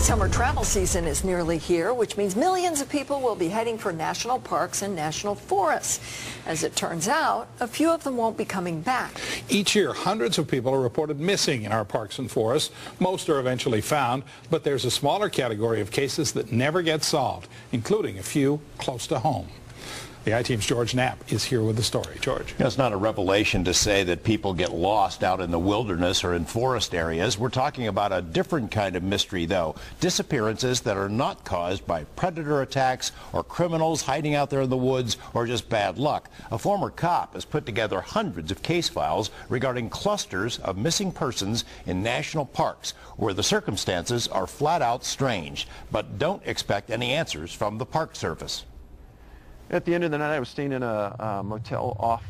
The summer travel season is nearly here, which means millions of people will be heading for national parks and national forests. As it turns out, a few of them won't be coming back. Each year, hundreds of people are reported missing in our parks and forests. Most are eventually found, but there's a smaller category of cases that never get solved, including a few close to home. The I-Team's George Knapp is here with the story. George. It's not a revelation to say that people get lost out in the wilderness or in forest areas. We're talking about a different kind of mystery, though. Disappearances that are not caused by predator attacks or criminals hiding out there in the woods or just bad luck. A former cop has put together hundreds of case files regarding clusters of missing persons in national parks where the circumstances are flat out strange. But don't expect any answers from the Park Service. At the end of the night, I was staying in a, a motel off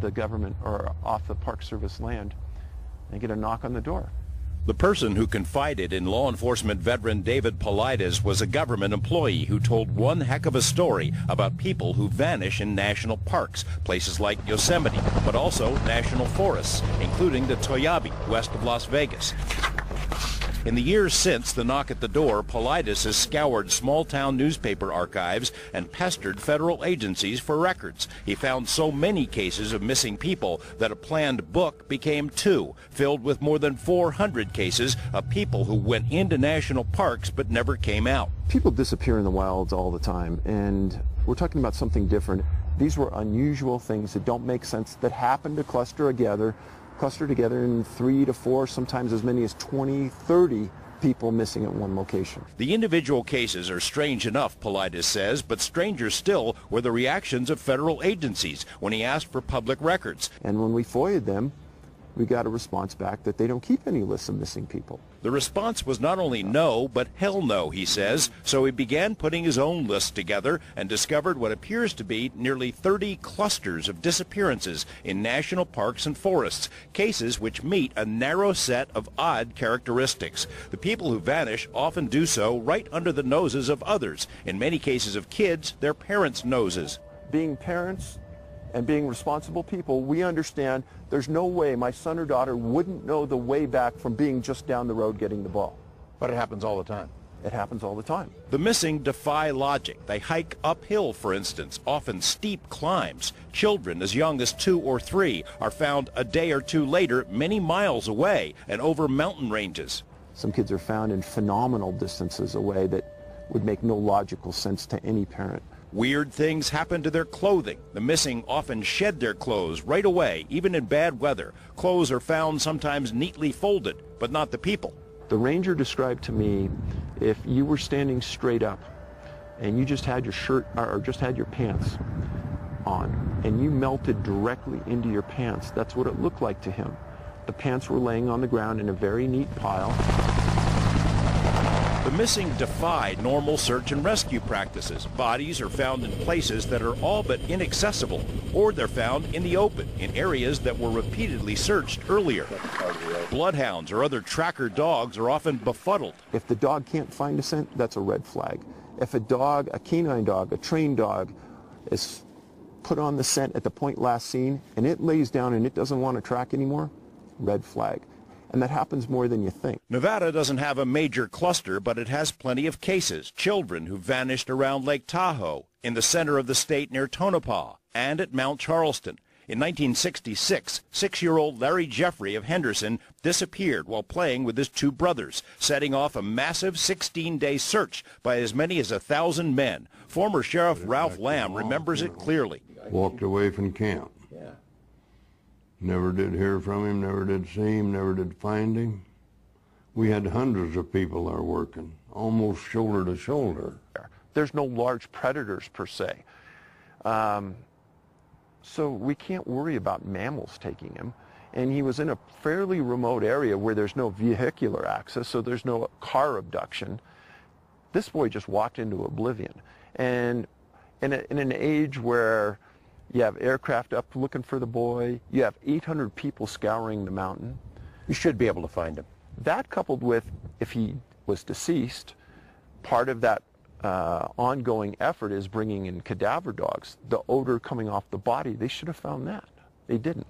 the government or off the Park Service land. And get a knock on the door. The person who confided in law enforcement veteran David Paulides was a government employee who told one heck of a story about people who vanish in national parks, places like Yosemite, but also national forests, including the Toiyabe west of Las Vegas. In the years since the knock at the door, Paulides has scoured small-town newspaper archives and pestered federal agencies for records. He found so many cases of missing people that a planned book became two, filled with more than 400 cases of people who went into national parks but never came out. People disappear in the wilds all the time, and we're talking about something different. These were unusual things that don't make sense that happen to cluster together cluster together in three to four, sometimes as many as 20, 30 people missing at one location. The individual cases are strange enough, Paulides says, but stranger still were the reactions of federal agencies when he asked for public records. And when we FOIA'd them, we got a response back that they don't keep any lists of missing people. The response was not only no, but hell no, he says. So he began putting his own list together and discovered what appears to be nearly 30 clusters of disappearances in national parks and forests, cases which meet a narrow set of odd characteristics. The people who vanish often do so right under the noses of others, in many cases of kids, their parents' noses. Being parents, and being responsible people, we understand there's no way my son or daughter wouldn't know the way back from being just down the road getting the ball. But it happens all the time. It happens all the time. The missing defy logic. They hike uphill, for instance, often steep climbs. Children as young as two or three are found a day or two later many miles away and over mountain ranges. Some kids are found in phenomenal distances away that would make no logical sense to any parent. Weird things happen to their clothing. The missing often shed their clothes right away, even in bad weather. Clothes are found sometimes neatly folded, but not the people. The ranger described to me if you were standing straight up and you just had your shirt or just had your pants on and you melted directly into your pants, that's what it looked like to him. The pants were laying on the ground in a very neat pile. The missing defy normal search and rescue practices. Bodies are found in places that are all but inaccessible, or they're found in the open, in areas that were repeatedly searched earlier. Bloodhounds or other tracker dogs are often befuddled. If the dog can't find a scent, that's a red flag. If a dog, a canine dog, a trained dog, is put on the scent at the point last seen, and it lays down and it doesn't want to track anymore, red flag and that happens more than you think. Nevada doesn't have a major cluster, but it has plenty of cases. Children who vanished around Lake Tahoe, in the center of the state near Tonopah, and at Mount Charleston. In 1966, six-year-old Larry Jeffrey of Henderson disappeared while playing with his two brothers, setting off a massive 16-day search by as many as a thousand men. Former Sheriff Ralph Lamb remembers it clearly. Walked away from camp. Never did hear from him, never did see him, never did find him. We had hundreds of people there working, almost shoulder to shoulder. There's no large predators per se. Um, so we can't worry about mammals taking him. And he was in a fairly remote area where there's no vehicular access, so there's no car abduction. This boy just walked into oblivion. And in, a, in an age where you have aircraft up looking for the boy. You have 800 people scouring the mountain. You should be able to find him. That coupled with if he was deceased, part of that uh, ongoing effort is bringing in cadaver dogs. The odor coming off the body, they should have found that. They didn't.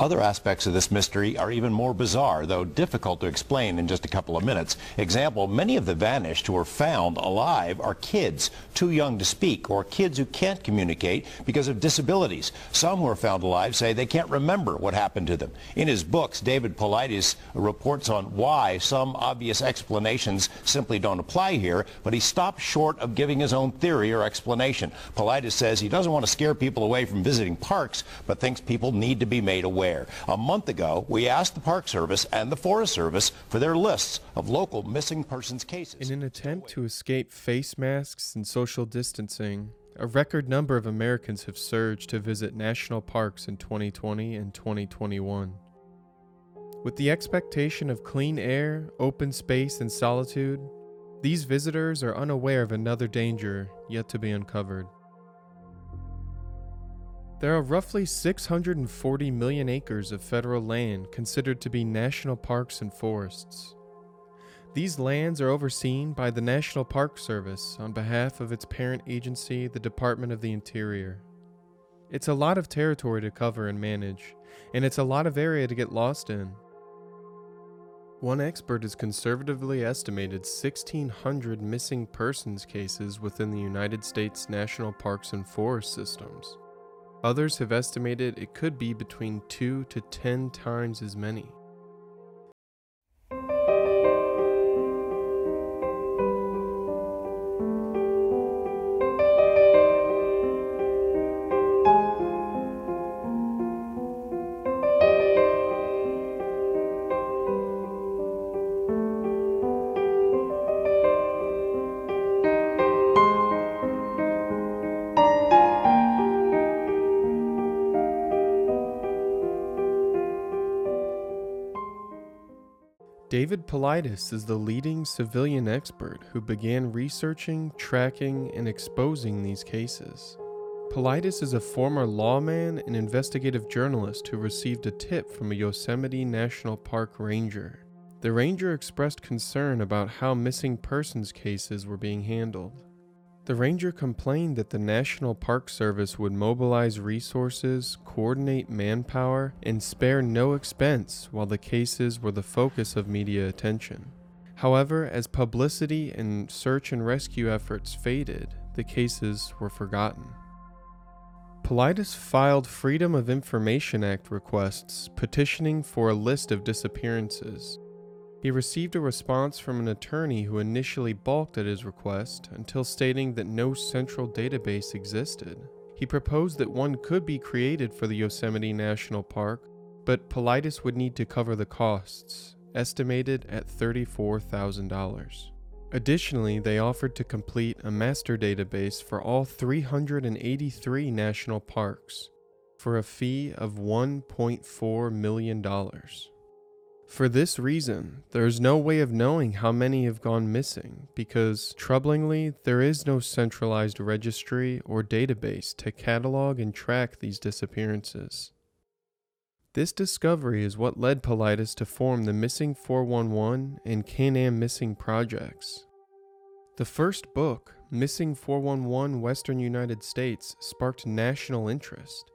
Other aspects of this mystery are even more bizarre, though difficult to explain in just a couple of minutes. Example, many of the vanished who are found alive are kids, too young to speak, or kids who can't communicate because of disabilities. Some who are found alive say they can't remember what happened to them. In his books, David Paulides reports on why some obvious explanations simply don't apply here, but he stops short of giving his own theory or explanation. Paulides says he doesn't want to scare people away from visiting parks, but thinks people need to be made aware A month ago, we asked the Park Service and the Forest Service for their lists of local missing persons cases. In an attempt to escape face masks and social distancing, a record number of Americans have surged to visit national parks in 2020 and 2021. With the expectation of clean air, open space, and solitude, these visitors are unaware of another danger yet to be uncovered. There are roughly 640 million acres of federal land considered to be national parks and forests. These lands are overseen by the National Park Service on behalf of its parent agency, the Department of the Interior. It's a lot of territory to cover and manage, and it's a lot of area to get lost in. One expert has conservatively estimated 1,600 missing persons cases within the United States national parks and forest systems. Others have estimated it could be between 2 to 10 times as many. David Paulides is the leading civilian expert who began researching, tracking, and exposing these cases. Paulides is a former lawman and investigative journalist who received a tip from a Yosemite National Park ranger. The ranger expressed concern about how missing persons cases were being handled. The ranger complained that the National Park Service would mobilize resources, coordinate manpower, and spare no expense while the cases were the focus of media attention. However, as publicity and search and rescue efforts faded, the cases were forgotten. Paulides filed Freedom of Information Act requests petitioning for a list of disappearances, he received a response from an attorney who initially balked at his request until stating that no central database existed. He proposed that one could be created for the Yosemite National Park, but Paulides would need to cover the costs, estimated at $34,000. Additionally, they offered to complete a master database for all 383 national parks for a fee of $1.4 million. For this reason, there is no way of knowing how many have gone missing because, troublingly, there is no centralized registry or database to catalog and track these disappearances. This discovery is what led Paulides to form the Missing 411 and Can-Am Missing projects. The first book, Missing 411 Western United States, sparked national interest,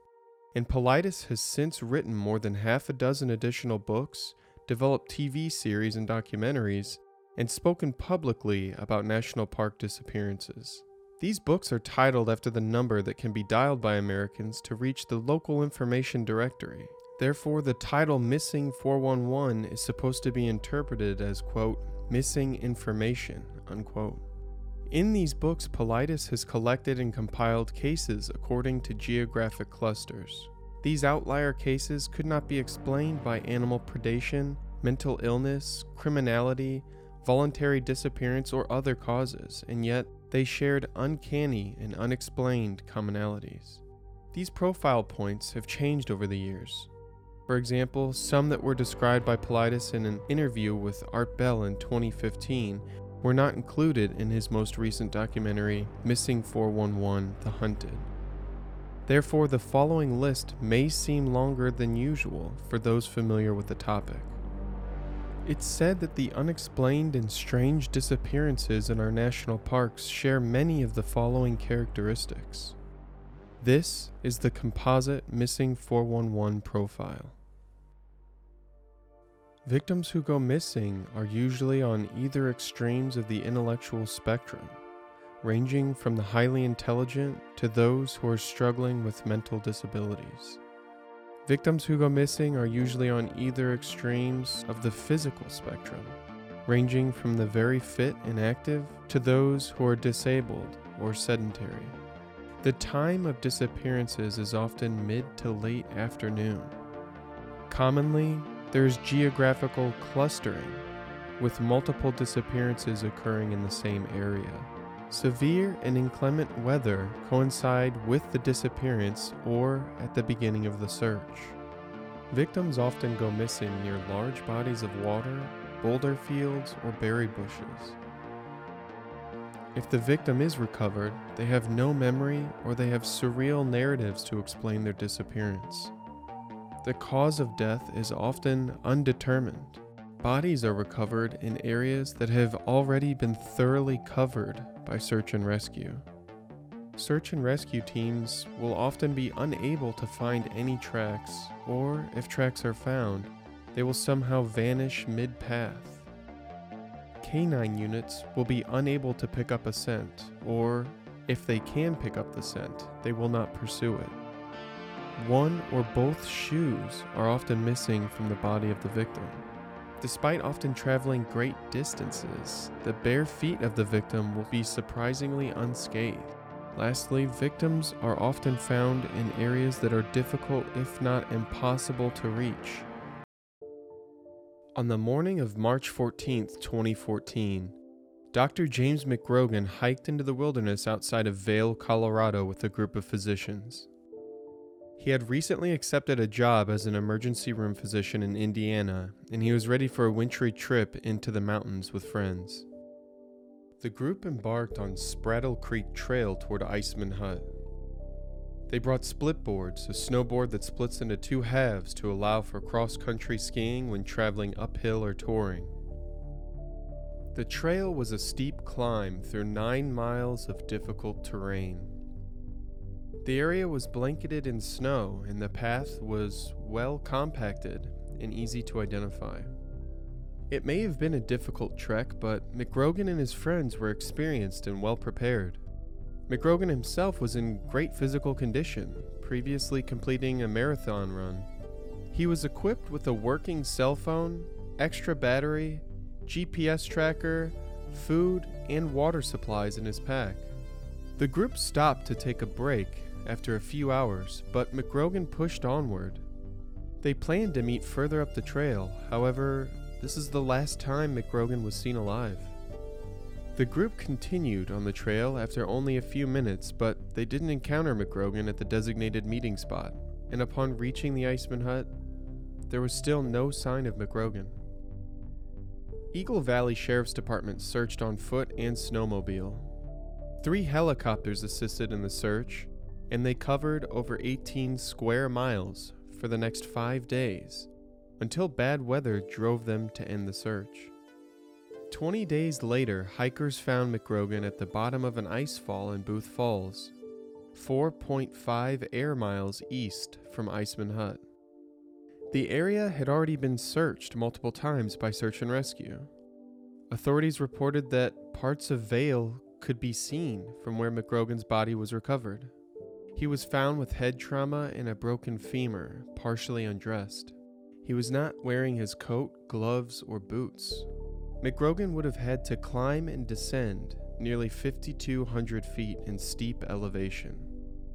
and Paulides has since written more than half a dozen additional books developed TV series and documentaries, and spoken publicly about national park disappearances. These books are titled after the number that can be dialed by Americans to reach the local information directory. Therefore, the title Missing 411 is supposed to be interpreted as, quote, missing information, unquote. In these books, Paulides has collected and compiled cases according to geographic clusters. These outlier cases could not be explained by animal predation, mental illness, criminality, voluntary disappearance, or other causes, and yet they shared uncanny and unexplained commonalities. These profile points have changed over the years. For example, some that were described by Paulides in an interview with Art Bell in 2015 were not included in his most recent documentary, Missing 411 The Hunted. Therefore, the following list may seem longer than usual for those familiar with the topic. It's said that the unexplained and strange disappearances in our national parks share many of the following characteristics. This is the composite missing 411 profile. Victims who go missing are usually on either extremes of the intellectual spectrum, ranging from the highly intelligent to those who are struggling with mental disabilities. Victims who go missing are usually on either extremes of the physical spectrum, ranging from the very fit and active to those who are disabled or sedentary. The time of disappearances is often mid to late afternoon. Commonly, there is geographical clustering, with multiple disappearances occurring in the same area. Severe and inclement weather coincide with the disappearance or at the beginning of the search. Victims often go missing near large bodies of water, boulder fields, or berry bushes. If the victim is recovered, they have no memory or they have surreal narratives to explain their disappearance. The cause of death is often undetermined. Bodies are recovered in areas that have already been thoroughly covered by search and rescue. Search and rescue teams will often be unable to find any tracks, or if tracks are found, they will somehow vanish mid path. Canine units will be unable to pick up a scent, or if they can pick up the scent, they will not pursue it. One or both shoes are often missing from the body of the victim. Despite often traveling great distances, the bare feet of the victim will be surprisingly unscathed. Lastly, victims are often found in areas that are difficult, if not impossible, to reach. On the morning of March 14, 2014, Dr. James McGrogan hiked into the wilderness outside of Vail, Colorado with a group of physicians. He had recently accepted a job as an emergency room physician in Indiana, and he was ready for a wintry trip into the mountains with friends. The group embarked on Spraddle Creek Trail toward Eiseman Hut. They brought split boards, a snowboard that splits into two halves to allow for cross country skiing when traveling uphill or touring. The trail was a steep climb through nine miles of difficult terrain. The area was blanketed in snow, and the path was well compacted and easy to identify. It may have been a difficult trek, but McGrogan and his friends were experienced and well prepared. McGrogan himself was in great physical condition, previously completing a marathon run. He was equipped with a working cell phone, extra battery, GPS tracker, food, and water supplies in his pack. The group stopped to take a break after a few hours, but McGrogan pushed onward. They planned to meet further up the trail, however, this is the last time McGrogan was seen alive. The group continued on the trail after only a few minutes, but they didn't encounter McGrogan at the designated meeting spot, and upon reaching the Eiseman hut, there was still no sign of McGrogan. Eagle Valley Sheriff's Department searched on foot and snowmobile. Three helicopters assisted in the search, and they covered over 18 square miles for the next five days until bad weather drove them to end the search. 20 days later, hikers found McGrogan at the bottom of an ice fall in Booth Falls, 4.5 air miles east from Eiseman Hut. The area had already been searched multiple times by search and rescue. Authorities reported that parts of Vail could be seen from where McGrogan's body was recovered. He was found with head trauma and a broken femur, partially undressed. He was not wearing his coat, gloves, or boots. McGrogan would have had to climb and descend nearly 5,200 feet in steep elevation,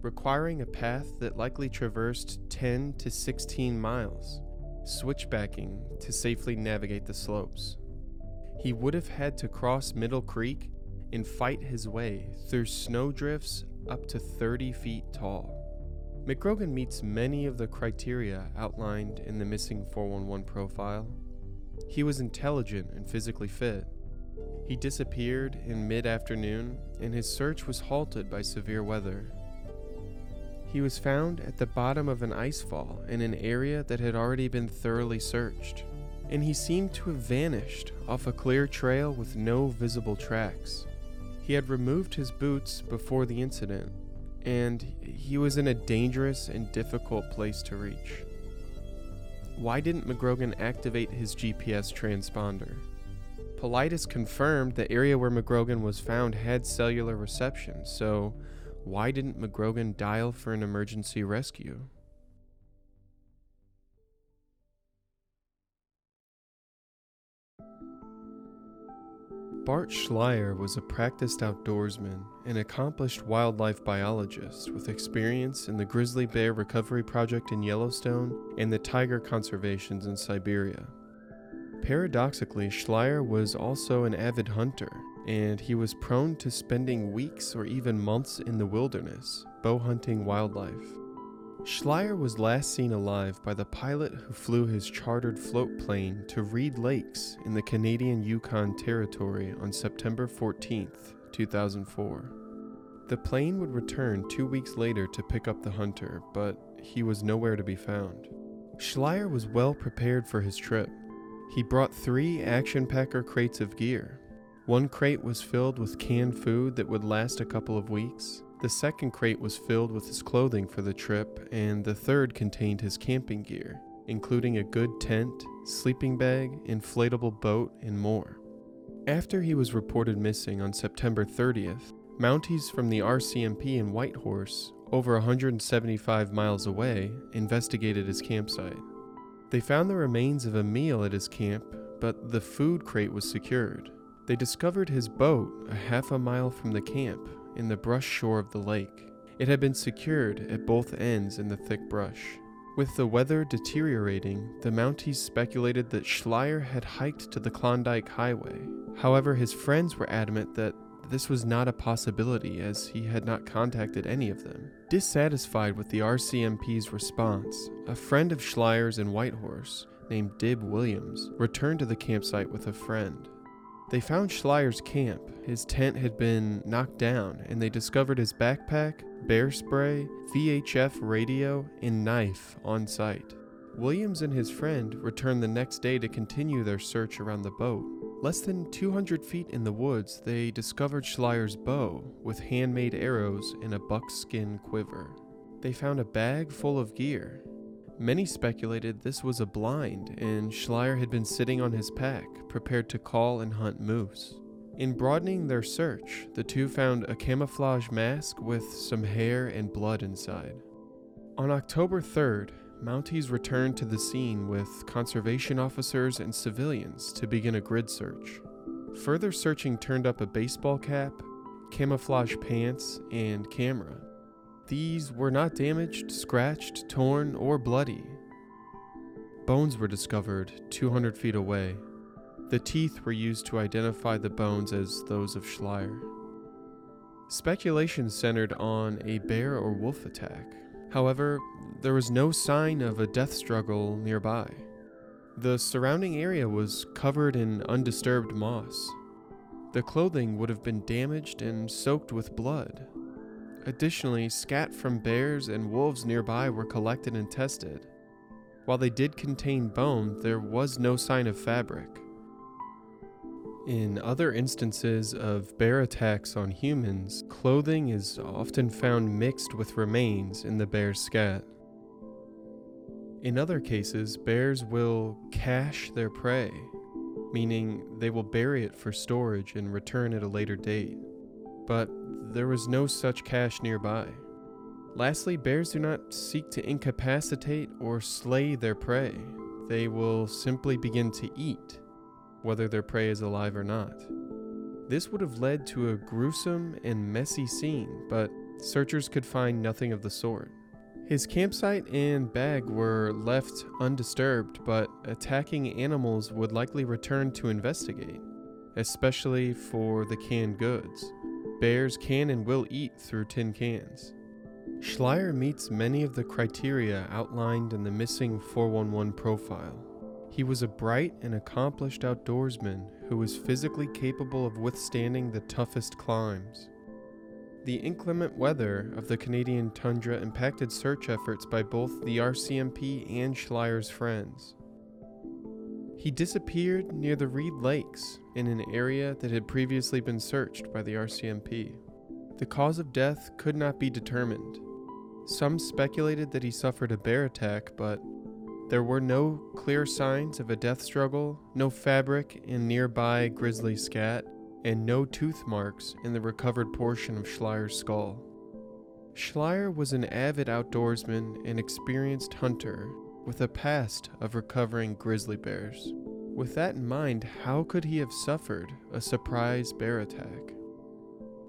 requiring a path that likely traversed 10 to 16 miles, switchbacking to safely navigate the slopes. He would have had to cross Middle Creek and fight his way through snowdrifts up to 30 feet tall. McGrogan meets many of the criteria outlined in the missing 411 profile. He was intelligent and physically fit. He disappeared in mid afternoon, and his search was halted by severe weather. He was found at the bottom of an ice fall in an area that had already been thoroughly searched, and he seemed to have vanished off a clear trail with no visible tracks. He had removed his boots before the incident, and he was in a dangerous and difficult place to reach. why didn't McGrogan activate his GPS transponder? Paulides confirmed the area where McGrogan was found had cellular reception, so why didn't McGrogan dial for an emergency rescue? Bart Schleyer was a practiced outdoorsman, an accomplished wildlife biologist with experience in the Grizzly Bear Recovery Project in Yellowstone and the tiger conservations in Siberia. Paradoxically, Schleyer was also an avid hunter, and he was prone to spending weeks or even months in the wilderness, bow hunting wildlife. Schleyer was last seen alive by the pilot who flew his chartered float plane to Reid Lakes in the Canadian Yukon Territory on September 14, 2004. The plane would return two weeks later to pick up the hunter, but he was nowhere to be found. Schleyer was well prepared for his trip. He brought three Action Packer crates of gear. One crate was filled with canned food that would last a couple of weeks. The second crate was filled with his clothing for the trip, and the third contained his camping gear, including a good tent, sleeping bag, inflatable boat, and more. After he was reported missing on September 30th, Mounties from the RCMP in Whitehorse, over 175 miles away, investigated his campsite. They found the remains of a meal at his camp, but the food crate was secured. They discovered his boat a half a mile from the camp in the brush shore of the lake. It had been secured at both ends in the thick brush. With the weather deteriorating, the Mounties speculated that Schleyer had hiked to the Klondike Highway. However, his friends were adamant that this was not a possibility as he had not contacted any of them. Dissatisfied with the RCMP's response, a friend of Schleyer's in Whitehorse, named Dib Williams, returned to the campsite with a friend. They found Schleyer's camp. His tent had been knocked down, and they discovered his backpack, bear spray, VHF radio, and knife on site. Williams and his friend returned the next day to continue their search around the boat. Less than 200 feet in the woods, they discovered Schleyer's bow with handmade arrows and a buckskin quiver. They found a bag full of gear, Many speculated this was a blind, and Schleyer had been sitting on his pack, prepared to call and hunt moose. In broadening their search, the two found a camouflage mask with some hair and blood inside. On October 3rd, Mounties returned to the scene with conservation officers and civilians to begin a grid search. Further searching turned up a baseball cap, camouflage pants, and camera. These were not damaged, scratched, torn, or bloody. Bones were discovered 200 feet away. The teeth were used to identify the bones as those of Schleyer. Speculation centered on a bear or wolf attack. However, there was no sign of a death struggle nearby. The surrounding area was covered in undisturbed moss. The clothing would have been damaged and soaked with blood. Additionally, scat from bears and wolves nearby were collected and tested. While they did contain bone, there was no sign of fabric. In other instances of bear attacks on humans, clothing is often found mixed with remains in the bear's scat. In other cases, bears will cache their prey, meaning they will bury it for storage and return at a later date. But there was no such cache nearby. Lastly, bears do not seek to incapacitate or slay their prey. They will simply begin to eat, whether their prey is alive or not. This would have led to a gruesome and messy scene, but searchers could find nothing of the sort. His campsite and bag were left undisturbed, but attacking animals would likely return to investigate, especially for the canned goods. Bears can and will eat through tin cans. Schleyer meets many of the criteria outlined in the missing 411 profile. He was a bright and accomplished outdoorsman who was physically capable of withstanding the toughest climbs. The inclement weather of the Canadian tundra impacted search efforts by both the RCMP and Schleyer's friends. He disappeared near the Reid Lakes in an area that had previously been searched by the RCMP. The cause of death could not be determined. Some speculated that he suffered a bear attack, but There were no clear signs of a death struggle, no fabric in nearby grizzly scat, and no tooth marks in the recovered portion of Schleyer's skull. Schleier was an avid outdoorsman and experienced hunter with a past of recovering grizzly bears. With that in mind, how could he have suffered a surprise bear attack?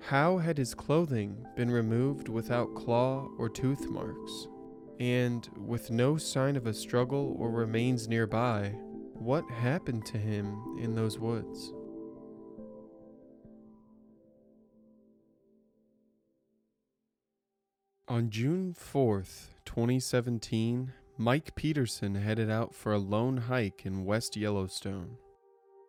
How had his clothing been removed without claw or tooth marks? And with no sign of a struggle or remains nearby, what happened to him in those woods? On June 4th, 2017, Mike Peterson headed out for a lone hike in West Yellowstone.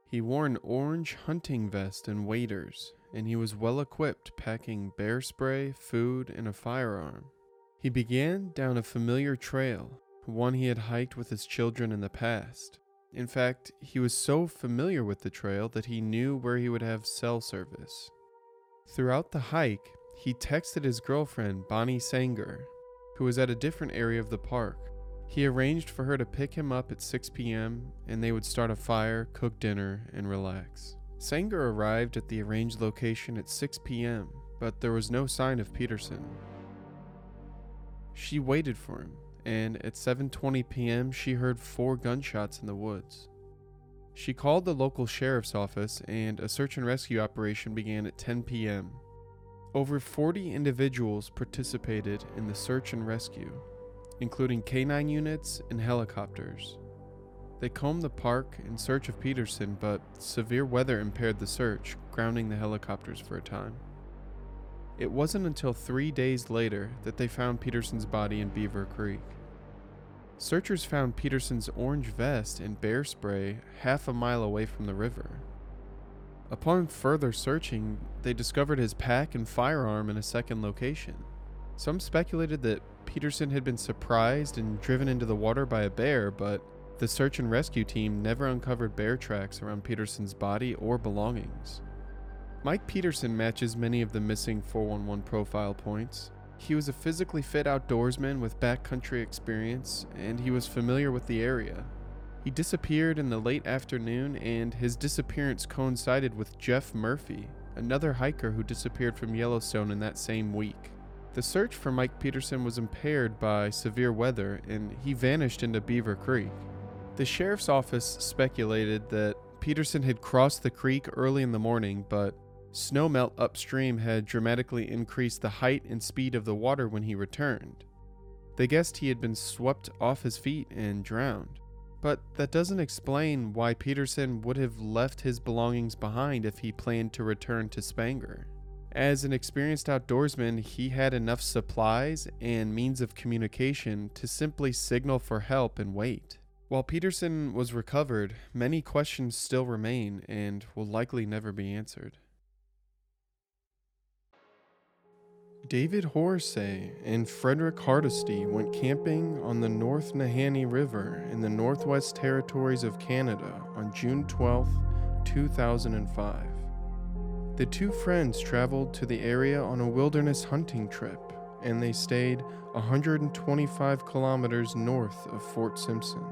He wore an orange hunting vest and waders, and he was well equipped packing bear spray, food, and a firearm. He began down a familiar trail, one he had hiked with his children in the past. In fact, he was so familiar with the trail that he knew where he would have cell service. Throughout the hike, he texted his girlfriend, Bonnie Sanger, who was at a different area of the park. He arranged for her to pick him up at 6 p.m., and they would start a fire, cook dinner, and relax. Sanger arrived at the arranged location at 6 p.m., but there was no sign of Peterson. She waited for him, and at 7:20 p.m., she heard four gunshots in the woods. She called the local sheriff's office, and a search and rescue operation began at 10 p.m. Over 40 individuals participated in the search and rescue, including canine units and helicopters. They combed the park in search of Peterson, but severe weather impaired the search, grounding the helicopters for a time. It wasn't until three days later that they found Peterson's body in Beaver Creek. Searchers found Peterson's orange vest and bear spray half a mile away from the river. Upon further searching, they discovered his pack and firearm in a second location. Some speculated that Peterson had been surprised and driven into the water by a bear, but the search and rescue team never uncovered bear tracks around Peterson's body or belongings. Mike Peterson matches many of the missing 411 profile points. He was a physically fit outdoorsman with backcountry experience, and he was familiar with the area. He disappeared in the late afternoon, and his disappearance coincided with Jeff Murphy, another hiker who disappeared from Yellowstone in that same week. The search for Mike Peterson was impaired by severe weather, and he vanished into Beaver Creek. The sheriff's office speculated that Peterson had crossed the creek early in the morning, but snowmelt upstream had dramatically increased the height and speed of the water when he returned. They guessed he had been swept off his feet and drowned. But that doesn't explain why Peterson would have left his belongings behind if he planned to return to Sanger. As an experienced outdoorsman, he had enough supplies and means of communication to simply signal for help and wait. While Peterson was recovered, many questions still remain and will likely never be answered. David Horsey and Frederick Hardesty went camping on the North Nahanni River in the Northwest Territories of Canada on June 12, 2005. The two friends traveled to the area on a wilderness hunting trip, and they stayed 125 kilometers north of Fort Simpson.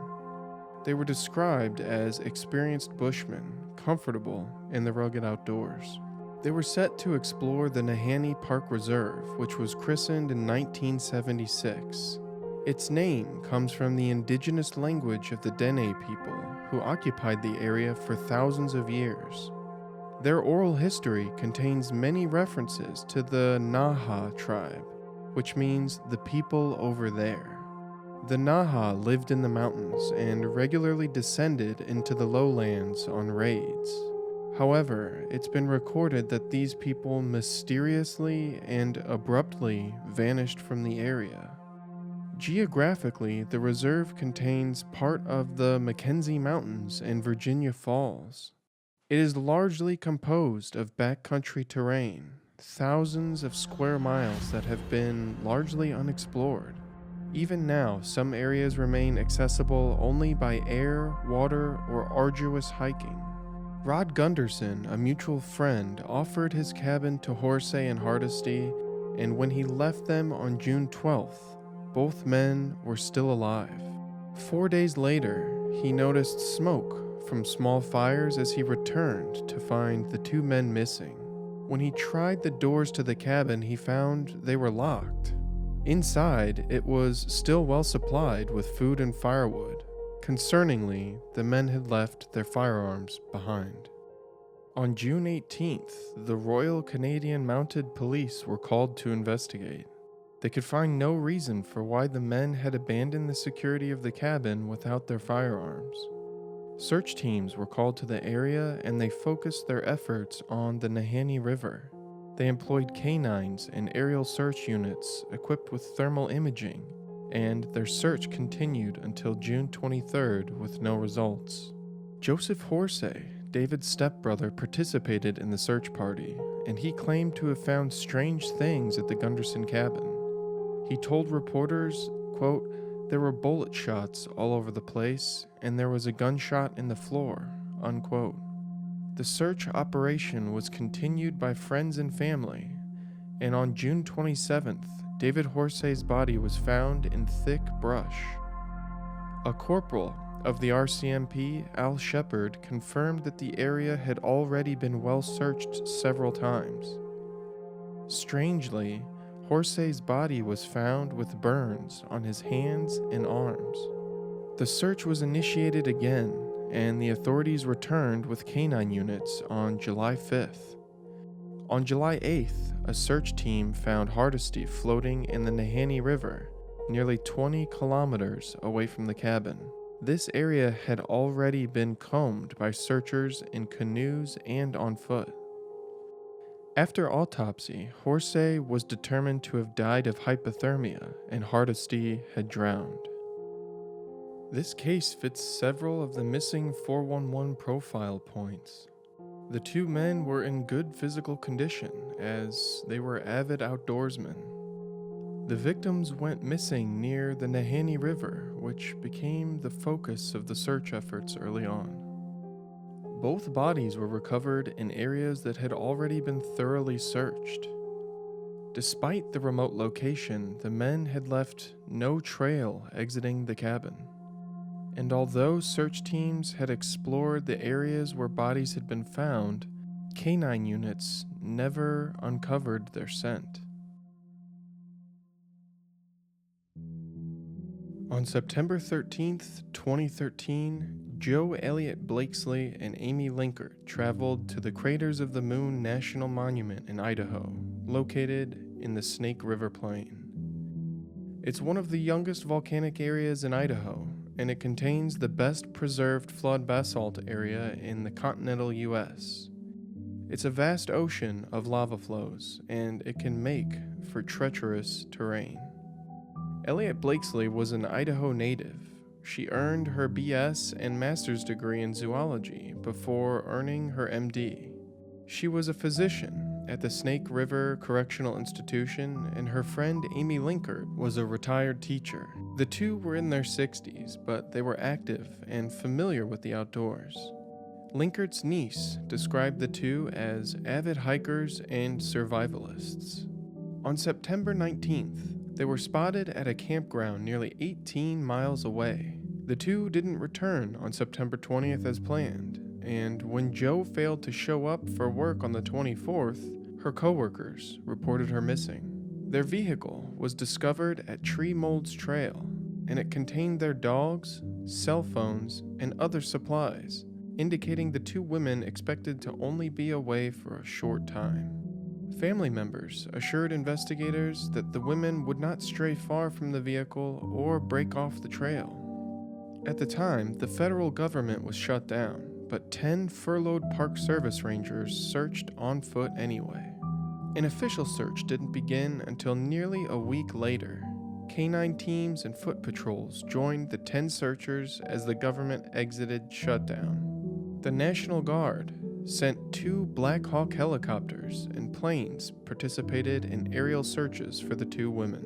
They were described as experienced bushmen, comfortable in the rugged outdoors. They were set to explore the Nahanni Park Reserve, which was christened in 1976. Its name comes from the indigenous language of the Dene people, who occupied the area for thousands of years. Their oral history contains many references to the Naha tribe, which means the people over there. The Naha lived in the mountains and regularly descended into the lowlands on raids. However, it's been recorded that these people mysteriously and abruptly vanished from the area. Geographically, the reserve contains part of the Mackenzie Mountains and Virginia Falls. It is largely composed of backcountry terrain, thousands of square miles that have been largely unexplored. Even now, some areas remain accessible only by air, water, or arduous hiking. Rod Gunderson, a mutual friend, offered his cabin to Horsey and Hardesty, and when he left them on June 12th, both men were still alive. Four days later, he noticed smoke from small fires as he returned to find the two men missing. When he tried the doors to the cabin, he found they were locked. Inside, it was still well supplied with food and firewood. Concerningly, the men had left their firearms behind. On June 18th, the Royal Canadian Mounted Police were called to investigate. They could find no reason for why the men had abandoned the security of the cabin without their firearms. Search teams were called to the area and they focused their efforts on the Nahanni River. They employed canines and aerial search units equipped with thermal imaging, and their search continued until June 23rd with no results. Joseph Horsey, David's stepbrother, participated in the search party, and he claimed to have found strange things at the Gunderson cabin. He told reporters, quote, there were bullet shots all over the place, and there was a gunshot in the floor. Unquote. The search operation was continued by friends and family, and on June 27th, David Horsey's body was found in thick brush. A corporal of the RCMP, Al Shepard, confirmed that the area had already been well searched several times. Strangely, Horsey's body was found with burns on his hands and arms. The search was initiated again, and the authorities returned with canine units on July 5th. On July 8th, a search team found Hardesty floating in the Nahanni River, nearly 20 kilometers away from the cabin. This area had already been combed by searchers in canoes and on foot. After autopsy, Horsey was determined to have died of hypothermia and Hardesty had drowned. This case fits several of the missing 411 profile points. The two men were in good physical condition as they were avid outdoorsmen. The victims went missing near the Nahanni River, which became the focus of the search efforts early on. Both bodies were recovered in areas that had already been thoroughly searched. Despite the remote location, the men had left no trail exiting the cabin. And although search teams had explored the areas where bodies had been found, canine units never uncovered their scent. On September 13th, 2013, Jo Elliott Blakeslee and Amy Linkert traveled to the Craters of the Moon National Monument in Idaho, located in the Snake River Plain. It's one of the youngest volcanic areas in Idaho, and it contains the best preserved flood basalt area in the continental U.S. It's a vast ocean of lava flows, and it can make for treacherous terrain. Elliott Blakeslee was an Idaho native she earned her BS and master's degree in zoology before earning her MD. She was a physician at the Snake River Correctional Institution, and her friend Amy Linkert was a retired teacher. The two were in their 60s, but they were active and familiar with the outdoors. Linkert's niece described the two as avid hikers and survivalists. On September 19th, they were spotted at a campground nearly 18 miles away. The two didn't return on September 20th as planned, and when Jo failed to show up for work on the 24th, her coworkers reported her missing. Their vehicle was discovered at Tree Molds Trail, and it contained their dogs, cell phones, and other supplies, indicating the two women expected to only be away for a short time. Family members assured investigators that the women would not stray far from the vehicle or break off the trail. At the time, the federal government was shut down, but 10 furloughed Park Service rangers searched on foot anyway. An official search didn't begin until nearly a week later. Canine teams and foot patrols joined the 10 searchers as the government exited shutdown. The National Guard, sent two Black Hawk helicopters and planes participated in aerial searches for the two women.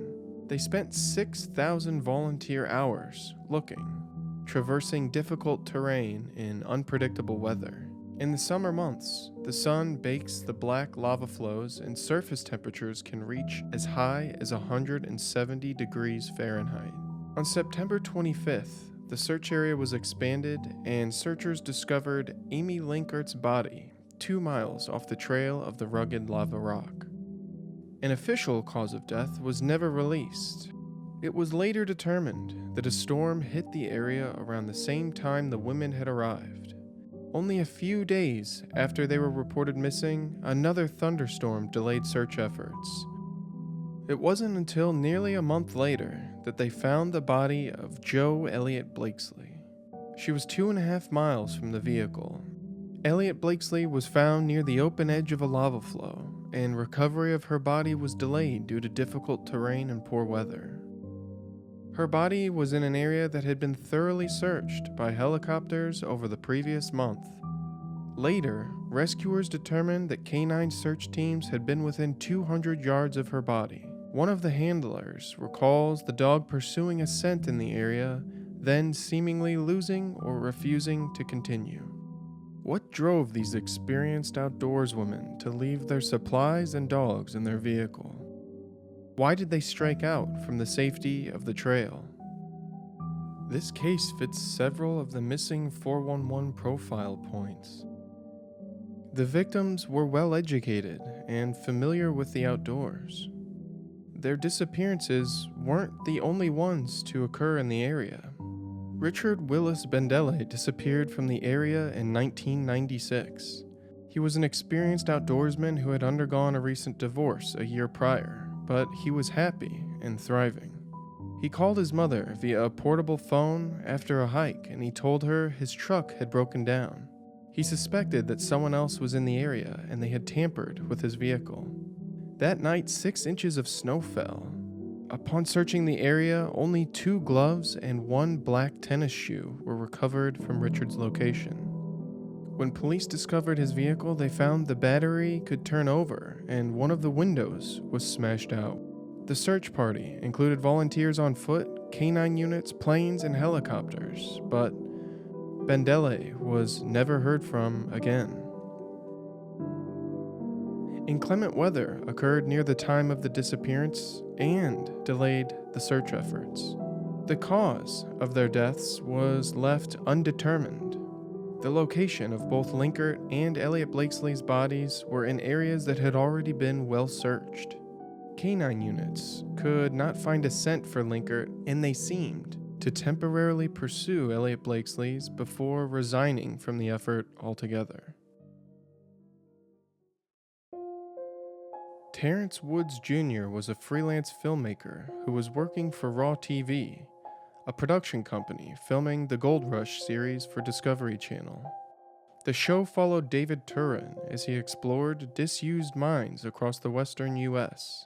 They spent 6,000 volunteer hours looking, traversing difficult terrain in unpredictable weather. In the summer months, the sun bakes the black lava flows and surface temperatures can reach as high as 170 degrees Fahrenheit. On September 25th, the search area was expanded and searchers discovered Amy Linkert's body two miles off the trail of the rugged lava rock. An official cause of death was never released. It was later determined that a storm hit the area around the same time the women had arrived. Only a few days after they were reported missing, another thunderstorm delayed search efforts. It wasn't until nearly a month later that they found the body of Jo Elliott Blakeslee. She was two and a half miles from the vehicle. Elliott Blakesley was found near the open edge of a lava flow, and recovery of her body was delayed due to difficult terrain and poor weather. Her body was in an area that had been thoroughly searched by helicopters over the previous month. Later, rescuers determined that canine search teams had been within 200 yards of her body. One of the handlers recalls the dog pursuing a scent in the area, then seemingly losing or refusing to continue. What drove these experienced outdoorswomen to leave their supplies and dogs in their vehicle? Why did they strike out from the safety of the trail? This case fits several of the missing 411 profile points. The victims were well educated and familiar with the outdoors. Their disappearances weren't the only ones to occur in the area. Richard Willis Bendele disappeared from the area in 1996. He was an experienced outdoorsman who had undergone a recent divorce a year prior but he was happy and thriving. He called his mother via a portable phone after a hike and he told her his truck had broken down. He suspected that someone else was in the area and they had tampered with his vehicle. That night, six inches of snow fell. Upon searching the area, only two gloves and one black tennis shoe were recovered from Richard's location. When police discovered his vehicle, they found the battery could turn over and one of the windows was smashed out. The search party included volunteers on foot, canine units, planes, and helicopters, but Bendele was never heard from again. Inclement weather occurred near the time of the disappearance and delayed the search efforts. The cause of their deaths was left undetermined the location of both Linkert and Elliott Blakeslee's bodies were in areas that had already been well searched. Canine units could not find a scent for Linkert, and they seemed to temporarily pursue Elliott Blakeslee's before resigning from the effort altogether. Terrence Woods Jr. was a freelance filmmaker who was working for Raw TV a production company filming the Gold Rush series for Discovery Channel. The show followed David Turin as he explored disused mines across the western U.S.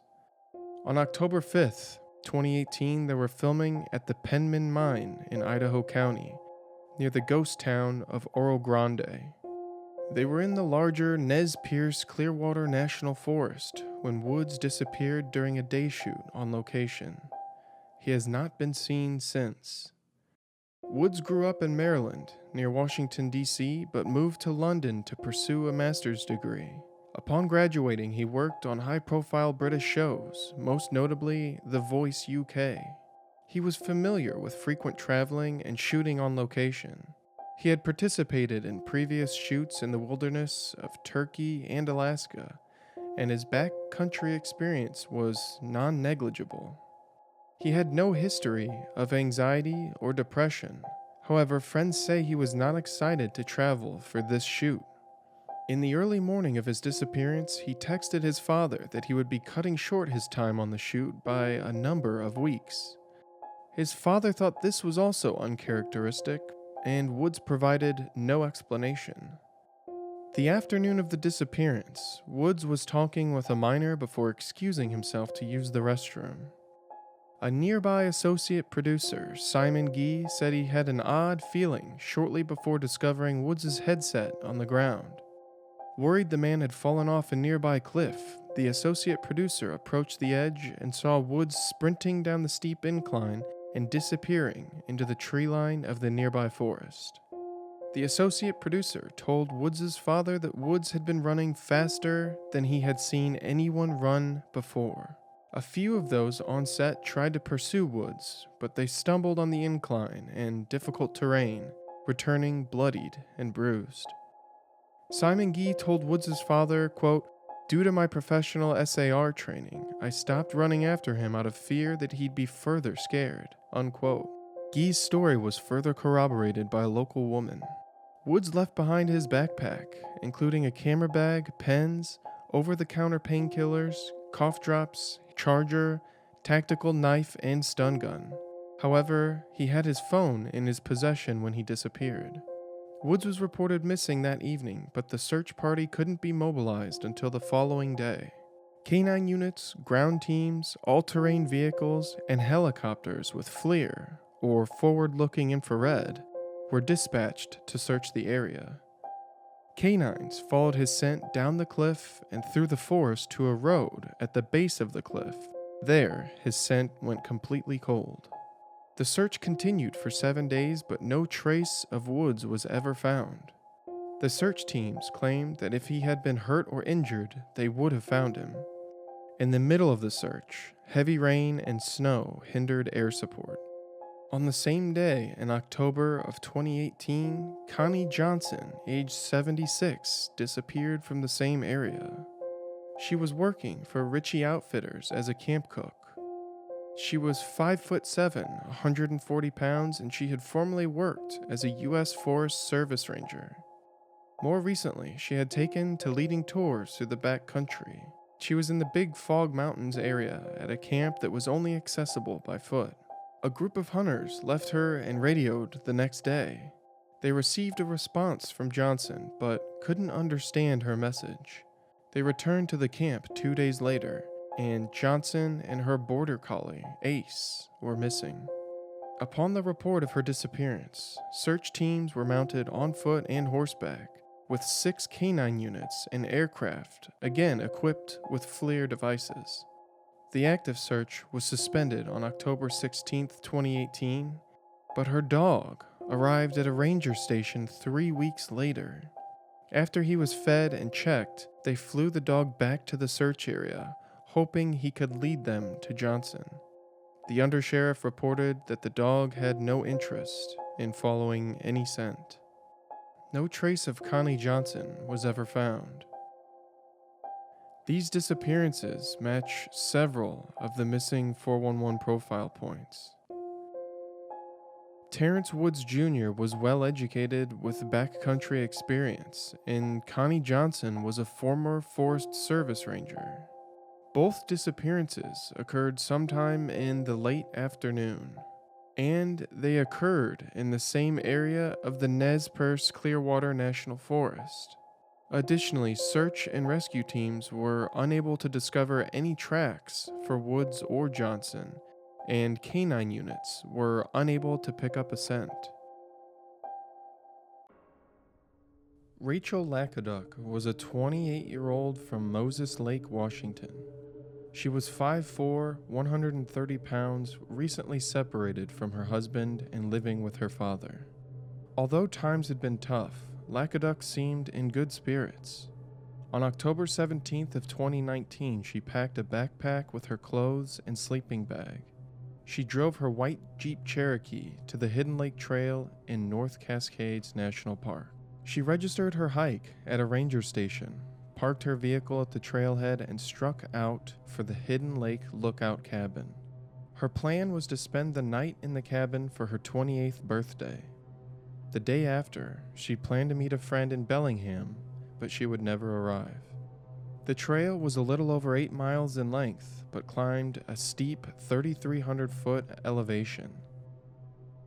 On October 5th, 2018, they were filming at the Penman Mine in Idaho County, near the ghost town of Orogrande. They were in the larger Nez Perce Clearwater National Forest when Woods disappeared during a day shoot on location. He has not been seen since. Woods grew up in Maryland, near Washington, D.C., but moved to London to pursue a master's degree. Upon graduating, he worked on high profile British shows, most notably The Voice UK. He was familiar with frequent traveling and shooting on location. He had participated in previous shoots in the wilderness of Turkey and Alaska, and his backcountry experience was non negligible. He had no history of anxiety or depression. However, friends say he was not excited to travel for this shoot. In the early morning of his disappearance, he texted his father that he would be cutting short his time on the shoot by a number of weeks. His father thought this was also uncharacteristic, and Woods provided no explanation. The afternoon of the disappearance, Woods was talking with a miner before excusing himself to use the restroom. A nearby associate producer, Simon Gee, said he had an odd feeling shortly before discovering Woods' headset on the ground. Worried the man had fallen off a nearby cliff, the associate producer approached the edge and saw Woods sprinting down the steep incline and disappearing into the tree line of the nearby forest. The associate producer told Woods' father that Woods had been running faster than he had seen anyone run before. A few of those on set tried to pursue Woods, but they stumbled on the incline and difficult terrain, returning bloodied and bruised. Simon Gee told Woods' father, quote, Due to my professional SAR training, I stopped running after him out of fear that he'd be further scared. Unquote. Gee's story was further corroborated by a local woman. Woods left behind his backpack, including a camera bag, pens, over the counter painkillers, cough drops, charger, tactical knife, and stun gun. However, he had his phone in his possession when he disappeared. Woods was reported missing that evening, but the search party couldn't be mobilized until the following day. Canine units, ground teams, all terrain vehicles, and helicopters with FLIR, or forward looking infrared, were dispatched to search the area. Canines followed his scent down the cliff and through the forest to a road at the base of the cliff. There, his scent went completely cold. The search continued for seven days, but no trace of Woods was ever found. The search teams claimed that if he had been hurt or injured, they would have found him. In the middle of the search, heavy rain and snow hindered air support. On the same day, in October of 2018, Connie Johnson, age 76, disappeared from the same area. She was working for Ritchie Outfitters as a camp cook. She was 5 foot 7, 140 pounds, and she had formerly worked as a U.S. Forest Service Ranger. More recently, she had taken to leading tours through the back country. She was in the Big Fog Mountains area at a camp that was only accessible by foot. A group of hunters left her and radioed the next day. They received a response from Johnson, but couldn't understand her message. They returned to the camp two days later and Johnson and her border collie, Ace, were missing. Upon the report of her disappearance, search teams were mounted on foot and horseback, with six canine units and aircraft, again equipped with FLIR devices. The active search was suspended on October 16, 2018, but her dog arrived at a ranger station three weeks later. After he was fed and checked, they flew the dog back to the search area hoping he could lead them to Johnson. The undersheriff reported that the dog had no interest in following any scent. No trace of Connie Johnson was ever found. These disappearances match several of the missing 411 profile points. Terrence Woods Jr. was well educated with backcountry experience, and Connie Johnson was a former Forest Service Ranger. Both disappearances occurred sometime in the late afternoon, and they occurred in the same area of the Nez Perce Clearwater National Forest. Additionally, search and rescue teams were unable to discover any tracks for Woods or Johnson, and canine units were unable to pick up a scent. Rachel Lakaduck was a 28 year old from Moses Lake, Washington. She was 5'4, 130 pounds, recently separated from her husband and living with her father. Although times had been tough, Lakaduck seemed in good spirits. On October 17th of 2019, she packed a backpack with her clothes and sleeping bag. She drove her white Jeep Cherokee to the Hidden Lake Trail in North Cascades National Park. She registered her hike at a ranger station parked her vehicle at the trailhead, and struck out for the Hidden Lake Lookout Cabin. Her plan was to spend the night in the cabin for her 28th birthday. The day after, she planned to meet a friend in Bellingham, but she would never arrive. The trail was a little over 8 miles in length, but climbed a steep 3,300 foot elevation.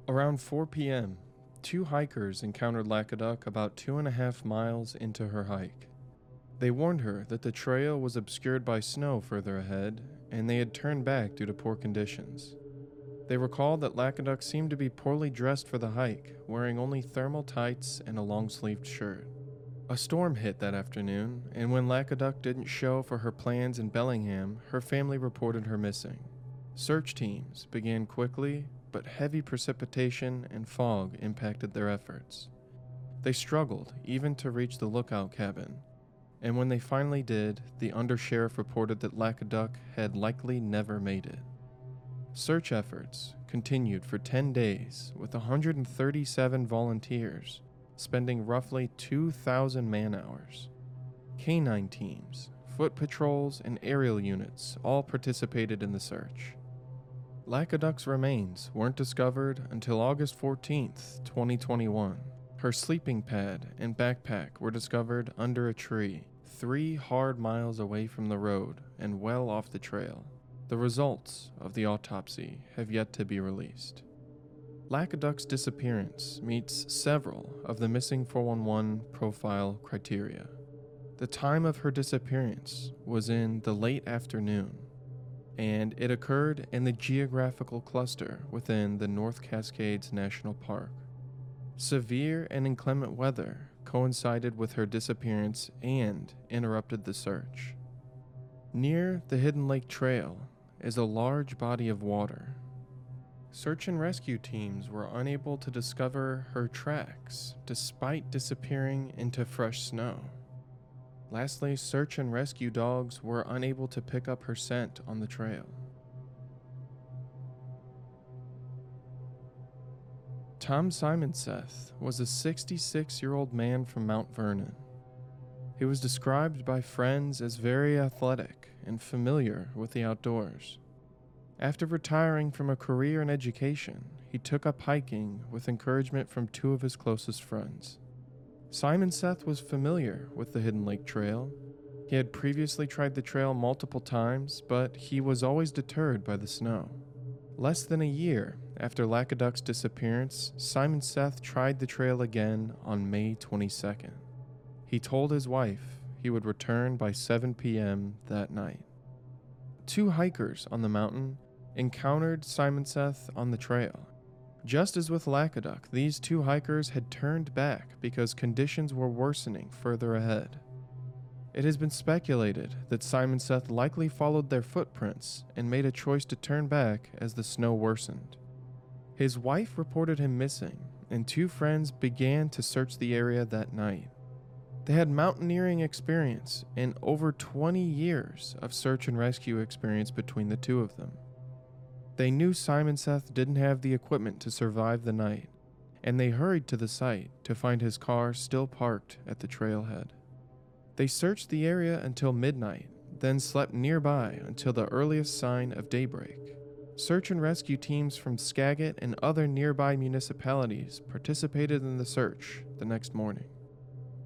Around 4 p.m., two hikers encountered Lakaduck about two and a half miles into her hike. They warned her that the trail was obscured by snow further ahead, and they had turned back due to poor conditions. They recalled that Lakaduck seemed to be poorly dressed for the hike, wearing only thermal tights and a long sleeved shirt. A storm hit that afternoon, and when Lakaduck didn't show for her plans in Bellingham, her family reported her missing. Search teams began quickly, but heavy precipitation and fog impacted their efforts. They struggled even to reach the lookout cabin, and when they finally did, the undersheriff reported that Lacaduc had likely never made it. Search efforts continued for 10 days with 137 volunteers, spending roughly 2,000 man hours. Canine teams, foot patrols, and aerial units all participated in the search. Lacaduc's remains weren't discovered until August 14, 2021. Her sleeping pad and backpack were discovered under a tree, three hard miles away from the road and well off the trail. The results of the autopsy have yet to be released. Lacaduc's disappearance meets several of the missing 411 profile criteria. The time of her disappearance was in the late afternoon, and it occurred in the geographical cluster within the North Cascades National Park. Severe and inclement weather coincided with her disappearance and interrupted the search. Near the Hidden Lake Trail is a large body of water. Search and rescue teams were unable to discover her tracks despite disappearing into fresh snow. Lastly, search and rescue dogs were unable to pick up her scent on the trail. Tom Simonseth was a 66 year old man from Mount Vernon. He was described by friends as very athletic and familiar with the outdoors. After retiring from a career in education, he took up hiking with encouragement from two of his closest friends. Simonseth was familiar with the Hidden Lake Trail. He had previously tried the trail multiple times, but he was always deterred by the snow. Less than a year after Lacaduc's disappearance, Simonseth tried the trail again on May 22nd. He told his wife he would return by 7 p.m. that night. Two hikers on the mountain encountered Simonseth on the trail. Just as with Lacaduc, these two hikers had turned back because conditions were worsening further ahead. It has been speculated that Simonseth likely followed their footprints and made a choice to turn back as the snow worsened. His wife reported him missing, and two friends began to search the area that night. They had mountaineering experience and over 20 years of search and rescue experience between the two of them. They knew Simonseth didn't have the equipment to survive the night, and they hurried to the site to find his car still parked at the trailhead. They searched the area until midnight, then slept nearby until the earliest sign of daybreak. Search and rescue teams from Skagit and other nearby municipalities participated in the search the next morning.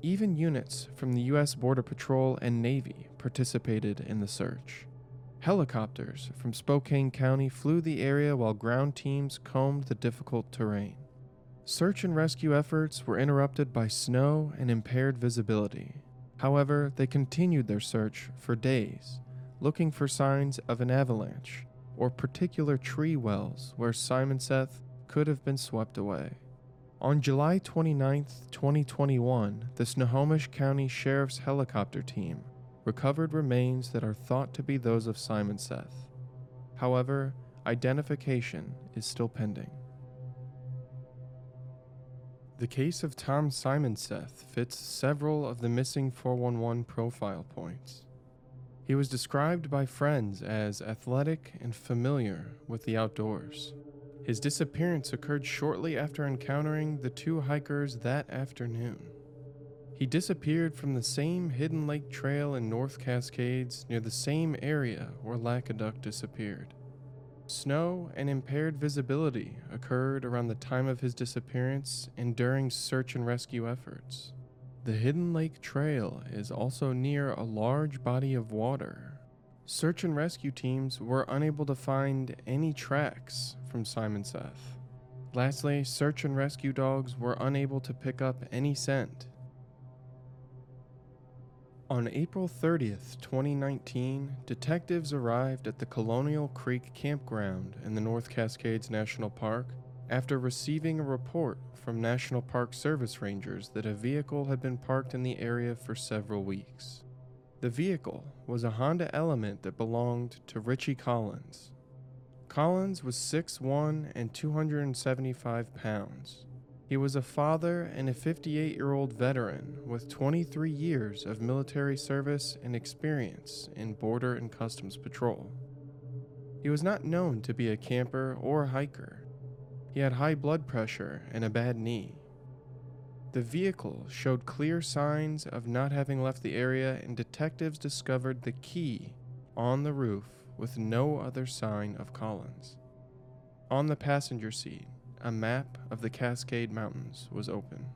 Even units from the U.S. Border Patrol and Navy participated in the search. Helicopters from Spokane County flew the area while ground teams combed the difficult terrain. Search and rescue efforts were interrupted by snow and impaired visibility. However, they continued their search for days, looking for signs of an avalanche or particular tree wells where Simonseth could have been swept away. On July 29, 2021, the Snohomish County Sheriff's helicopter team recovered remains that are thought to be those of Simonseth. However, identification is still pending. The case of Tom Simonseth fits several of the missing 411 profile points. He was described by friends as athletic and familiar with the outdoors. His disappearance occurred shortly after encountering the two hikers that afternoon. He disappeared from the same Hidden Lake Trail in North Cascades near the same area where Lacaduc disappeared. Snow and impaired visibility occurred around the time of his disappearance and during search and rescue efforts. The Hidden Lake Trail is also near a large body of water Search and rescue teams were unable to find any tracks from Simonseth. Lastly, search and rescue dogs were unable to pick up any scent. On April 30th, 2019, detectives arrived at the Colonial Creek campground in the North Cascades National Park after receiving a report from National Park Service rangers that a vehicle had been parked in the area for several weeks. The vehicle was a Honda Element that belonged to Richie Collins. Collins was 6'1 and 275 pounds. He was a father and a 58 year old veteran with 23 years of military service and experience in Border and Customs Patrol. He was not known to be a camper or hiker. He had high blood pressure and a bad knee. The vehicle showed clear signs of not having left the area, and detectives discovered the key on the roof with no other sign of Collins. On the passenger seat, a map of the Cascade Mountains was open.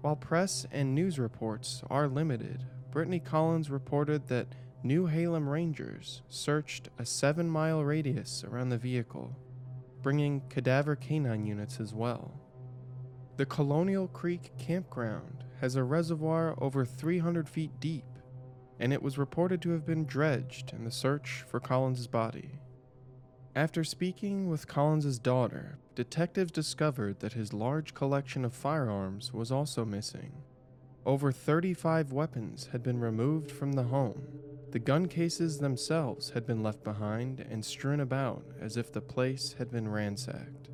While press and news reports are limited, Brittany Collins reported that Newhalem Rangers searched a seven mile radius around the vehicle, bringing cadaver canine units as well. The Colonial Creek campground has a reservoir over 300 feet deep, and it was reported to have been dredged in the search for Collins's body. After speaking with Collins's daughter, detectives discovered that his large collection of firearms was also missing. Over 35 weapons had been removed from the home. The gun cases themselves had been left behind and strewn about as if the place had been ransacked.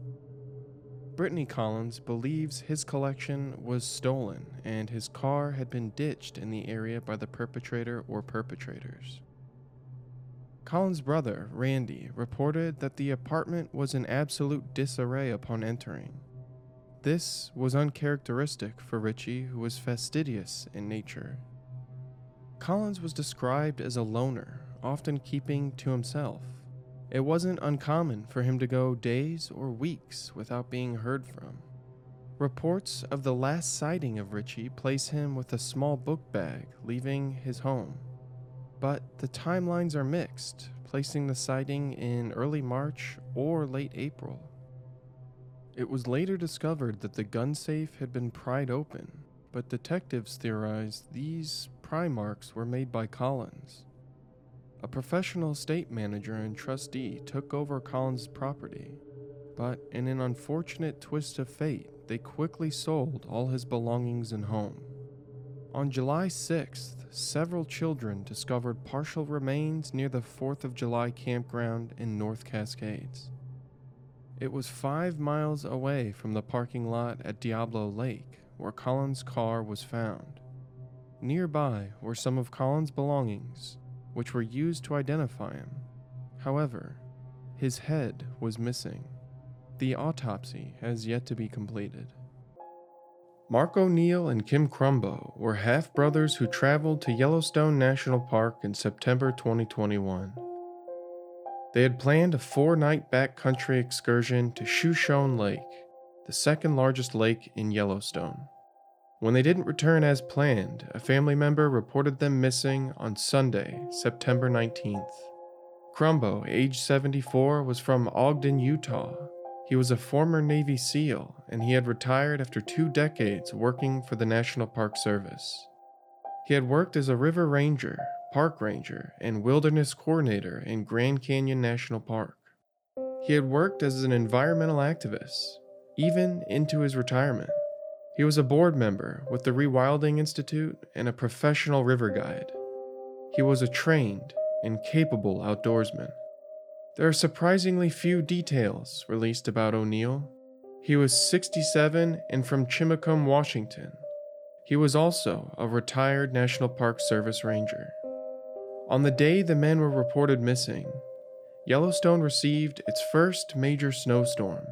Brittany Collins believes his collection was stolen and his car had been ditched in the area by the perpetrator or perpetrators. Collins' brother, Randy, reported that the apartment was in absolute disarray upon entering. This was uncharacteristic for Ritchie, who was fastidious in nature. Collins was described as a loner, often keeping to himself. It wasn't uncommon for him to go days or weeks without being heard from. Reports of the last sighting of Ritchie place him with a small book bag leaving his home. But the timelines are mixed, placing the sighting in early March or late April. It was later discovered that the gun safe had been pried open, but detectives theorized these pry marks were made by Collins. A professional estate manager and trustee took over Collins' property, but in an unfortunate twist of fate, they quickly sold all his belongings and home. On July 6th, several children discovered partial remains near the 4th of July campground in North Cascades. It was five miles away from the parking lot at Diablo Lake, where Collins' car was found. Nearby were some of Collins' belongings, which were used to identify him. However, his head was missing. The autopsy has yet to be completed. Mark O'Neill and Kim Crumbo were half brothers who traveled to Yellowstone National Park in September 2021. They had planned a four night backcountry excursion to Shoshone Lake, the second largest lake in Yellowstone. When they didn't return as planned, a family member reported them missing on Sunday, September 19th. Crumbo, age 74, was from Ogden, Utah. He was a former Navy SEAL, and he had retired after two decades working for the National Park Service. He had worked as a river ranger, park ranger, and wilderness coordinator in Grand Canyon National Park. He had worked as an environmental activist, even into his retirement. He was a board member with the Rewilding Institute and a professional river guide. He was a trained and capable outdoorsman. There are surprisingly few details released about O'Neill. He was 67 and from Chimacum, Washington. He was also a retired National Park Service ranger. On the day the men were reported missing, Yellowstone received its first major snowstorm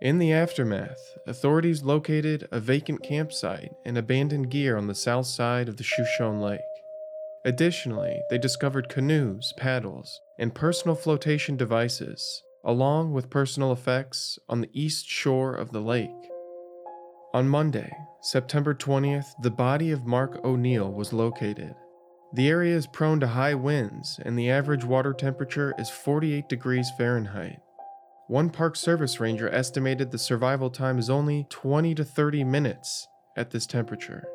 in the aftermath, authorities located a vacant campsite and abandoned gear on the south side of the Shoshone Lake. Additionally, they discovered canoes, paddles, and personal flotation devices, along with personal effects on the east shore of the lake. On Monday, September 20th, the body of Mark O'Neill was located. The area is prone to high winds, and the average water temperature is 48 degrees Fahrenheit. One Park Service ranger estimated the survival time is only 20 to 30 minutes at this temperature.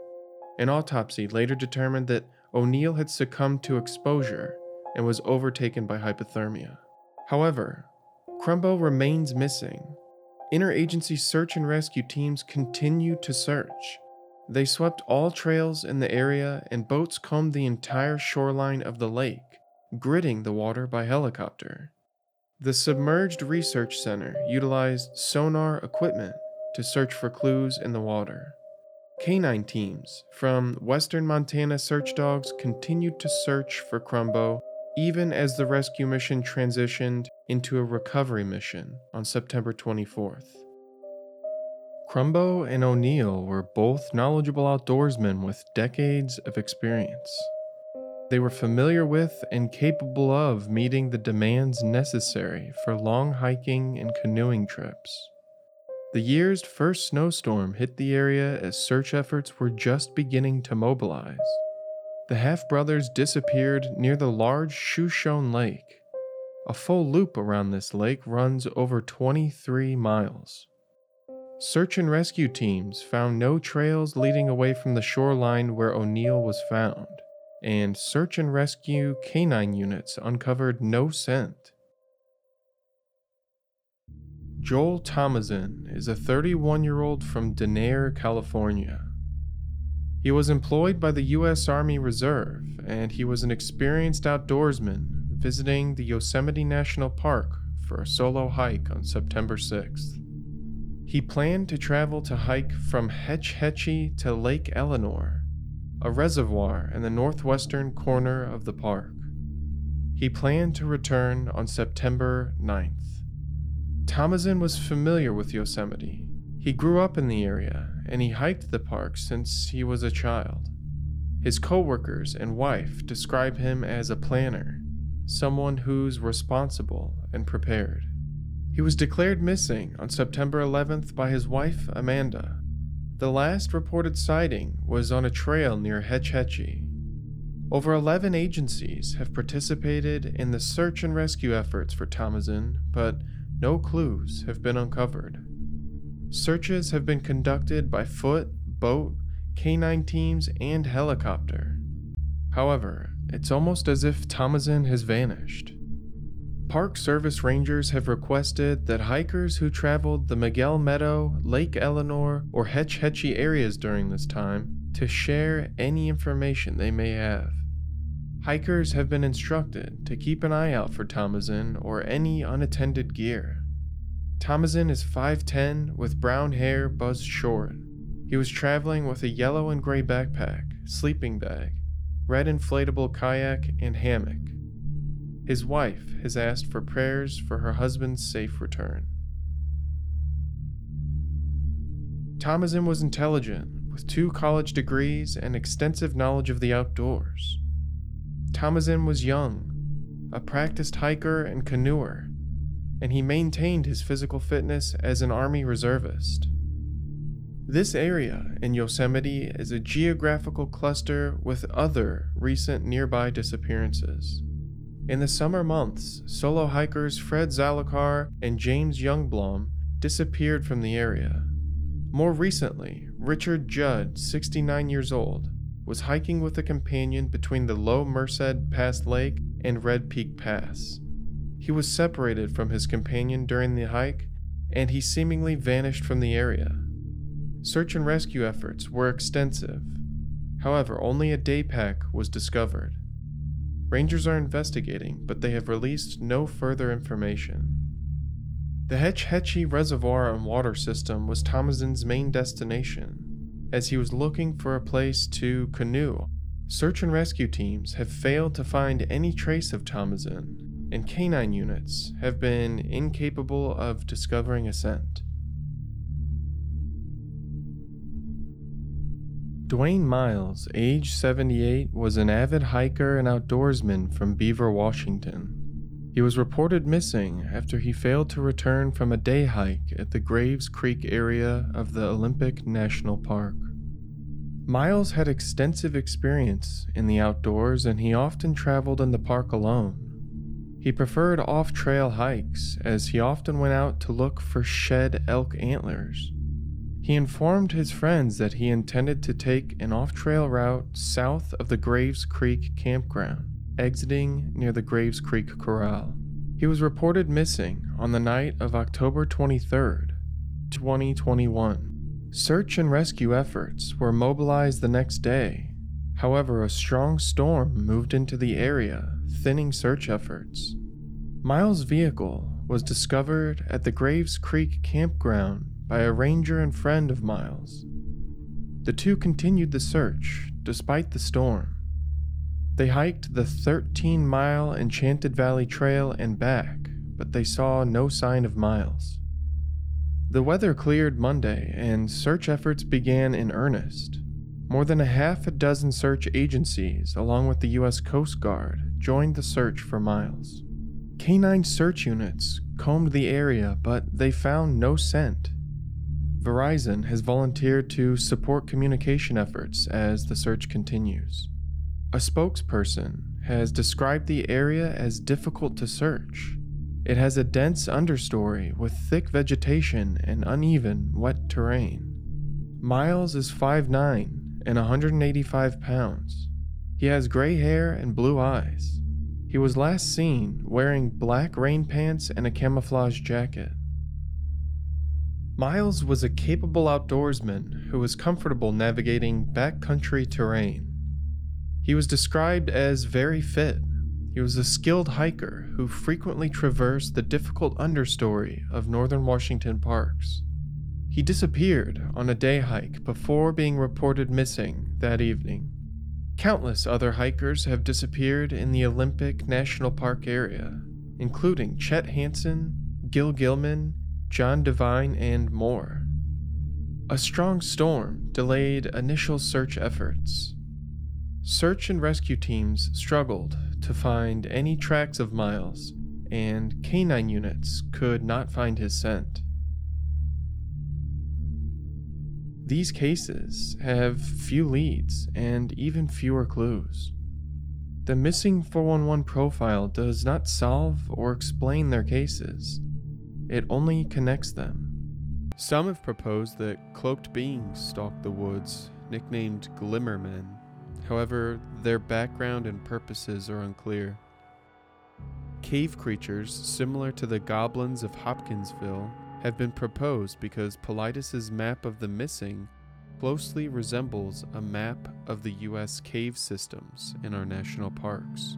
An autopsy later determined that O'Neill had succumbed to exposure and was overtaken by hypothermia. However, Crumbo remains missing. Interagency search and rescue teams continue to search. They swept all trails in the area and boats combed the entire shoreline of the lake, gridding the water by helicopter. The Submerged Research Center utilized sonar equipment to search for clues in the water. Canine teams from western Montana search dogs continued to search for Crumbo even as the rescue mission transitioned into a recovery mission on September 24th. Crumbo and O'Neill were both knowledgeable outdoorsmen with decades of experience. They were familiar with and capable of meeting the demands necessary for long hiking and canoeing trips. The year's first snowstorm hit the area as search efforts were just beginning to mobilize. The half brothers disappeared near the large Shoshone Lake. A full loop around this lake runs over 23 miles. Search and rescue teams found no trails leading away from the shoreline where O'Neill was found, and search and rescue canine units uncovered no scent. Joel Thomason is a 31 year old from Denair, California. He was employed by the U.S. Army Reserve, and he was an experienced outdoorsman visiting the Yosemite National Park for a solo hike on September 6th. He planned to travel to hike from Hetch Hetchy to Lake Eleanor, a reservoir in the northwestern corner of the park. He planned to return on September 9th. Thomason was familiar with Yosemite. He grew up in the area and he hiked the park since he was a child. His coworkers and wife describe him as a planner, someone who's responsible and prepared. He was declared missing on September 11th by his wife, Amanda. The last reported sighting was on a trail near Hetch Hetchy. Over 11 agencies have participated in the search and rescue efforts for Thomason, but no clues have been uncovered. Searches have been conducted by foot, boat, canine teams, and helicopter. However, it's almost as if Thomason has vanished. Park Service rangers have requested that hikers who traveled the Miguel Meadow, Lake Eleanor, or Hetch Hetchy areas during this time to share any information they may have. Hikers have been instructed to keep an eye out for Thomason or any unattended gear. Thomason is 5'10 with brown hair buzzed short. He was traveling with a yellow and gray backpack, sleeping bag, red inflatable kayak, and hammock. His wife has asked for prayers for her husband's safe return. Thomason was intelligent, with two college degrees and extensive knowledge of the outdoors. Thomason was young, a practiced hiker and canoer, and he maintained his physical fitness as an Army reservist. This area in Yosemite is a geographical cluster with other recent nearby disappearances. In the summer months, solo hikers Fred Zalokar and James Youngblom disappeared from the area. More recently, Richard Judd, 69 years old, was hiking with a companion between the Low Merced Pass Lake and Red Peak Pass. He was separated from his companion during the hike, and he seemingly vanished from the area. Search and rescue efforts were extensive. However, only a day pack was discovered. Rangers are investigating, but they have released no further information. The Hetch Hetchy Reservoir and Water System was Thomason's main destination, as he was looking for a place to canoe. Search and rescue teams have failed to find any trace of Thomason, and canine units have been incapable of discovering a scent. Dwayne Miles, age 78, was an avid hiker and outdoorsman from Beaver, Washington. He was reported missing after he failed to return from a day hike at the Graves Creek area of the Olympic National Park. Miles had extensive experience in the outdoors and he often traveled in the park alone. He preferred off trail hikes as he often went out to look for shed elk antlers. He informed his friends that he intended to take an off trail route south of the Graves Creek campground, exiting near the Graves Creek Corral. He was reported missing on the night of October 23, 2021. Search and rescue efforts were mobilized the next day. However, a strong storm moved into the area, thinning search efforts. Miles' vehicle was discovered at the Graves Creek campground by a ranger and friend of Miles. The two continued the search despite the storm. They hiked the 13 mile Enchanted Valley Trail and back, but they saw no sign of Miles. The weather cleared Monday and search efforts began in earnest. More than a half a dozen search agencies, along with the U.S. Coast Guard, joined the search for Miles. Canine search units combed the area, but they found no scent. Verizon has volunteered to support communication efforts as the search continues. A spokesperson has described the area as difficult to search. It has a dense understory with thick vegetation and uneven, wet terrain. Miles is 5'9 and 185 pounds. He has gray hair and blue eyes. He was last seen wearing black rain pants and a camouflage jacket. Miles was a capable outdoorsman who was comfortable navigating backcountry terrain. He was described as very fit. He was a skilled hiker who frequently traversed the difficult understory of northern Washington parks. He disappeared on a day hike before being reported missing that evening. Countless other hikers have disappeared in the Olympic National Park area, including Chet Hansen, Gil Gilman, John Devine, and more. A strong storm delayed initial search efforts. Search and rescue teams struggled to find any tracks of Miles, and canine units could not find his scent. These cases have few leads and even fewer clues. The missing 411 profile does not solve or explain their cases, it only connects them. Some have proposed that cloaked beings stalk the woods, nicknamed Glimmermen. However, their background and purposes are unclear. Cave creatures similar to the goblins of Hopkinsville have been proposed because Paulides' map of the missing closely resembles a map of the U.S. cave systems in our national parks.